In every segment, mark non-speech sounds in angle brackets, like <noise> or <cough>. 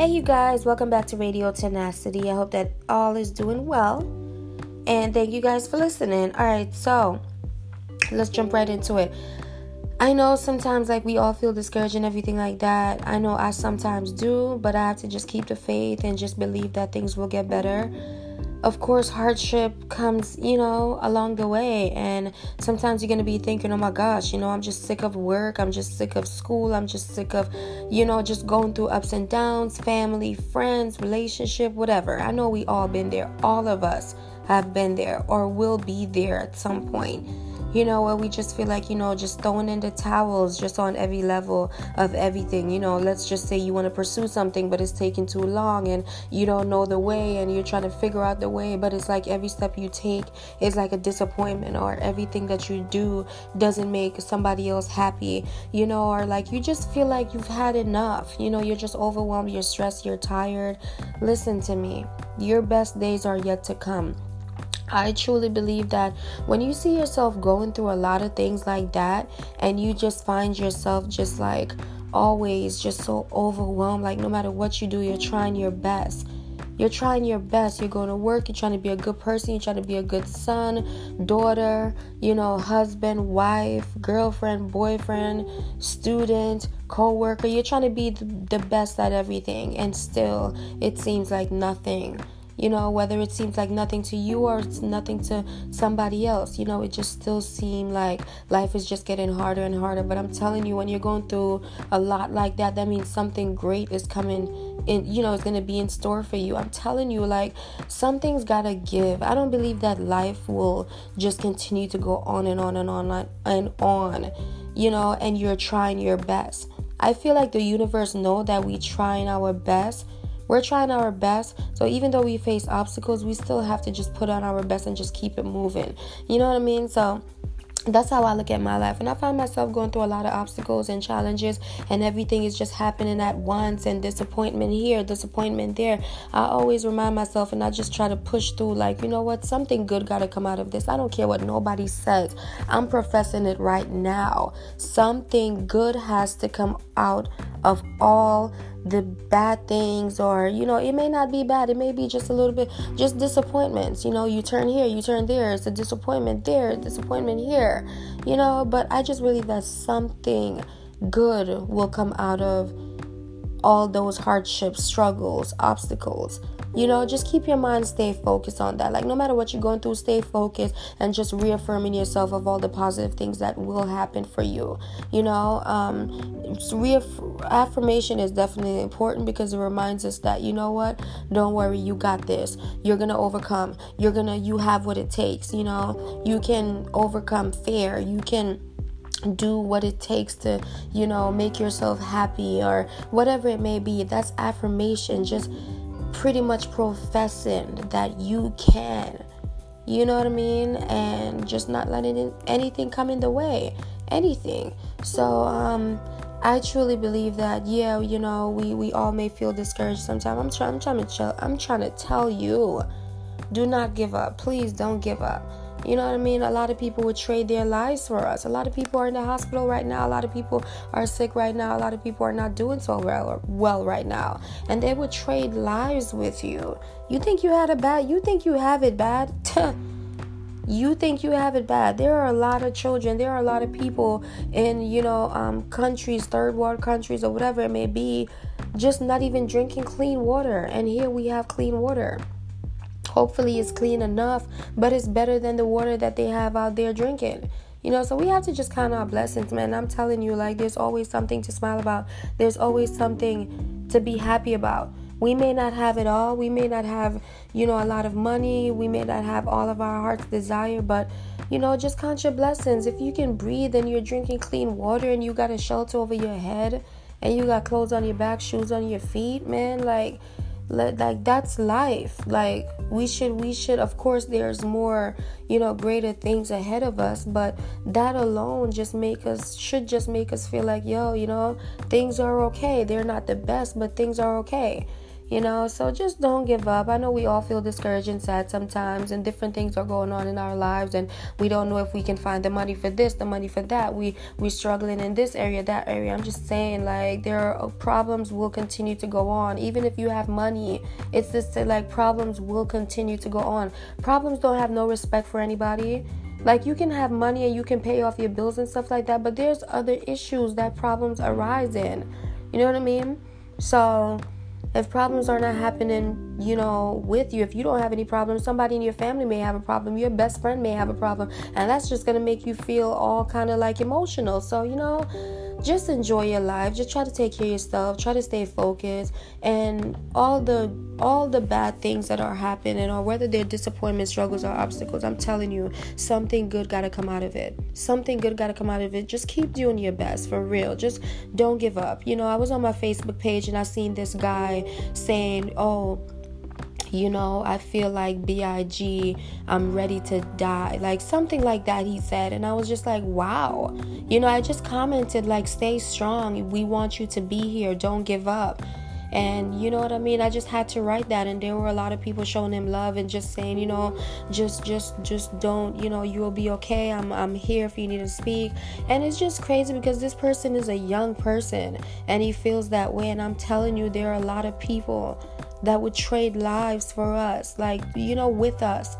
Hey, you guys, welcome back to Radio Tenacity. I hope that all is doing well. And thank you guys for listening. All right, so let's jump right into it. I know sometimes like we all feel discouraged and everything like that. I know I sometimes do, but I have to just keep the faith and just believe that things will get better of course, hardship comes, you know, along the way. And sometimes you're going to be thinking, oh my gosh, you know, I'm just sick of work. I'm just sick of school. I'm just sick of, you know, just going through ups and downs, family, friends, relationship, whatever. I know we all been there. All of us have been there or will be there at some point you know, where we just feel like, you know, just throwing in the towels just on every level of everything. You know, let's just say you want to pursue something, but it's taking too long and you don't know the way and you're trying to figure out the way, but it's like every step you take is like a disappointment or everything that you do doesn't make somebody else happy, you know, or like you just feel like you've had enough. You know, you're just overwhelmed, you're stressed, you're tired. Listen to me. Your best days are yet to come. I truly believe that when you see yourself going through a lot of things like that and you just find yourself just like always just so overwhelmed, like no matter what you do, you're trying your best. You're trying your best. You're going to work. You're trying to be a good person. You're trying to be a good son, daughter, you know, husband, wife, girlfriend, boyfriend, student, co worker. You're trying to be the best at everything. And still, it seems like nothing you know whether it seems like nothing to you or it's nothing to somebody else you know it just still seems like life is just getting harder and harder. But i'm telling you when you're going through a lot like that that means something great is coming in you know it's going to be in store for you. I'm telling you like something's got to give. I don't believe that life will just continue to go on and on and on and on you know and you're trying your best. I feel like the universe know that we trying our best we're trying our best. So even though we face obstacles, we still have to just put on our best and just keep it moving. You know what I mean? So that's how I look at my life. And I find myself going through a lot of obstacles and challenges, and everything is just happening at once, and disappointment here, disappointment there. I always remind myself, and I just try to push through, like, you know what, something good got to come out of this. I don't care what nobody says, I'm professing it right now. Something good has to come out of all the bad things or you know it may not be bad. It may be just a little bit just disappointments. You know you turn here you turn there. It's a disappointment there disappointment here you know. But i just believe that something good will come out of all those hardships struggles obstacles you know, just keep your mind stay focused on that. Like no matter what you're going through, stay focused and just reaffirming yourself of all the positive things that will happen for you. You know, um, reaff- affirmation is definitely important because it reminds us that you know what, don't worry, you got this. You're gonna overcome. You're gonna, you have what it takes. You know, you can overcome fear. You can do what it takes to you know make yourself happy or whatever it may be that's affirmation just pretty much professing that you can. You know what I mean? And just not letting anything come in the way. Anything. So, um, I truly believe that, yeah, you know, we, we all may feel discouraged sometimes. I'm trying I'm trying to chill. I'm trying to tell you, do not give up. Please don't give up. You know what I mean? A lot of people would trade their lives for us. A lot of people are in the hospital right now. A lot of people are sick right now. A lot of people are not doing so well, well right now. And they would trade lives with you. You think you had a bad, you think you have it bad? <laughs> you think you have it bad. There are a lot of children, there are a lot of people in, you know, um, countries, third world countries, or whatever it may be, just not even drinking clean water. And here we have clean water. Hopefully, it's clean enough, but it's better than the water that they have out there drinking. You know, so we have to just count our blessings, man. I'm telling you, like, there's always something to smile about, there's always something to be happy about. We may not have it all, we may not have, you know, a lot of money, we may not have all of our heart's desire, but you know, just count your blessings. If you can breathe and you're drinking clean water and you got a shelter over your head and you got clothes on your back, shoes on your feet, man, like like that's life. Like we should we should of course there's more you know greater things ahead of us but that alone just make us should just make us feel like yo you know things are okay. They're not the best but things are okay you know so just don't give up. I know we all feel discouraged and sad sometimes and different things are going on in our lives and we don't know if we can find the money for this the money for that. We we're struggling in this area that area. I'm just saying like there are uh, problems will continue to go on. Even if you have money it's just like problems will continue to go on. Problems don't have no respect for anybody. Like you can have money and you can pay off your bills and stuff like that but there's other issues that problems arise in. You know what i mean? So if problems are not happening, you know, with you, if you don't have any problems, somebody in your family may have a problem, your best friend may have a problem, and that's just gonna make you feel all kind of like emotional. So, you know, just enjoy your life. Just try to take care of yourself. Try to stay focused. And all the all the bad things that are happening or whether they're disappointments struggles or obstacles i'm telling you something good got to come out of it. Something good got to come out of it. Just keep doing your best for real. Just don't give up. You know i was on my facebook page and i seen this guy saying oh you know, I feel like BIG, I'm ready to die. Like something like that, he said. And I was just like, wow. You know, I just commented, like, stay strong. We want you to be here. Don't give up. And you know what I mean? I just had to write that and there were a lot of people showing him love and just saying, you know, just just just don't, you know, you will be okay. I'm I'm here if you need to speak. And it's just crazy because this person is a young person and he feels that way and I'm telling you there are a lot of people that would trade lives for us, like, you know, with us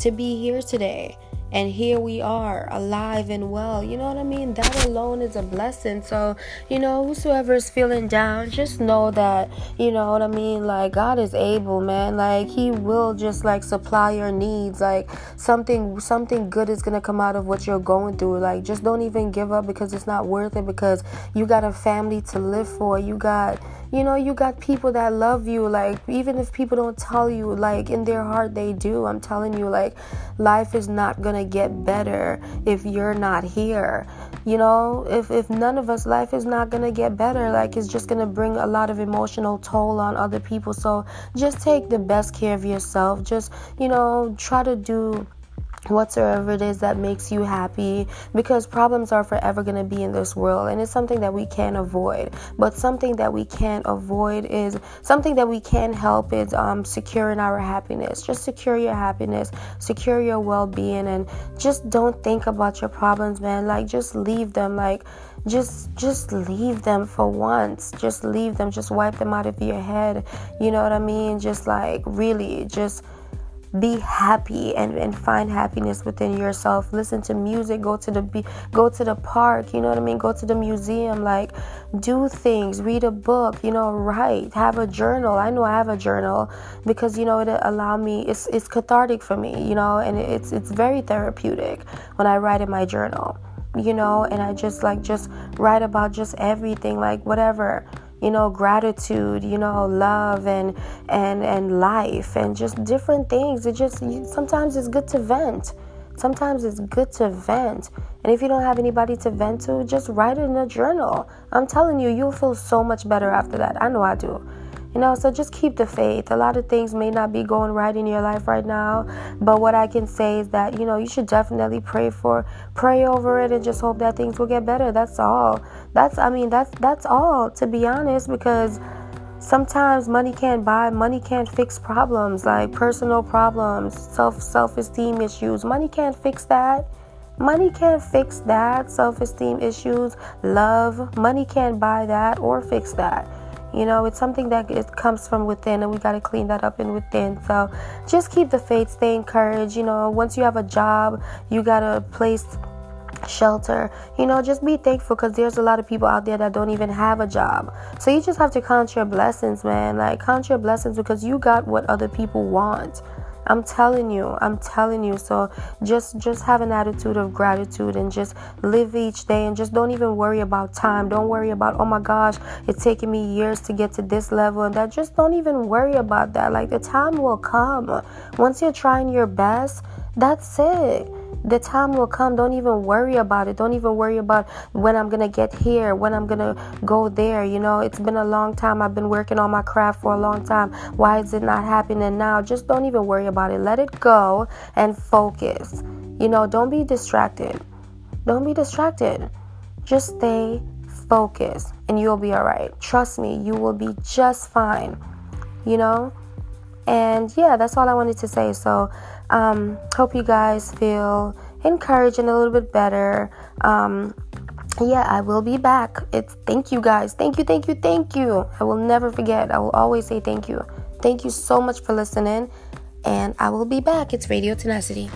to be here today. And here we are, alive and well. You know what I mean? That alone is a blessing. So, you know, whosoever is feeling down, just know that, you know what I mean? Like, God is able, man. Like, He will just like supply your needs. Like, something, something good is to come out of what you're going through. Like, just don't even give up because it's not worth it because you got a family to live for. You got, you know you got people that love you like even if people don't tell you like in their heart they do i'm telling you like life is not gonna get better if you're not here. You know if if none of us life is not gonna get better like it's just gonna bring a lot of emotional toll on other people. So just take the best care of yourself. Just you know try to do whatsoever it is that makes you happy because problems are forever going to be in this world and it's something that we can't avoid. But something that we can't avoid is something that we can help is um, securing our happiness. Just secure your happiness secure your well-being and just don't think about your problems man. Like just leave them like just just leave them for once. Just leave them just wipe them out of your head. You know what i mean? Just like really just be happy and, and find happiness within yourself. Listen to music go to the be, go to the park you know what i mean? Go to the museum like do things read a book you know write have a journal. I know i have a journal because you know it allow me it's it's cathartic for me you know and it's it's very therapeutic when i write in my journal you know and i just like just write about just everything like whatever you know gratitude you know love and and and life and just different things. It just sometimes it's good to vent. Sometimes it's good to vent. And if you don't have anybody to vent to just write it in a journal. I'm telling you you'll feel so much better after that. I know i do you know, so just keep the faith. A lot of things may not be going right in your life right now, but what I can say is that, you know, you should definitely pray for pray over it and just hope that things will get better. That's all. That's I mean, that's that's all to be honest because sometimes money can't buy money can't fix problems like personal problems self self-esteem issues money can't fix that money can't fix that self-esteem issues love money can't buy that or fix that you know, it's something that it comes from within, and we got to clean that up in within. So just keep the faith, stay encouraged. You know, once you have a job, you got a place shelter you know just be thankful because there's a lot of people out there that don't even have a job so you just have to count your blessings man like count your blessings because you got what other people want I'm telling you, I'm telling you. So just just have an attitude of gratitude and just live each day and just don't even worry about time. Don't worry about oh my gosh, it's taking me years to get to this level and that. Just don't even worry about that. Like the time will come. Once you're trying your best, that's it the time will come. Don't even worry about it. Don't even worry about when i'm gonna get here when i'm gonna go there. You know it's been a long time. I've been working on my craft for a long time. Why is it not happening now? Just don't even worry about it. Let it go and focus. You know don't be distracted. Don't be distracted. Just stay focused and you'll be all right trust me you will be just fine. You know? And yeah, that's all I wanted to say. So, um, hope you guys feel encouraged and a little bit better. Um, yeah, I will be back. It's thank you guys. Thank you, thank you, thank you. I will never forget. I will always say thank you. Thank you so much for listening. And I will be back. It's Radio Tenacity.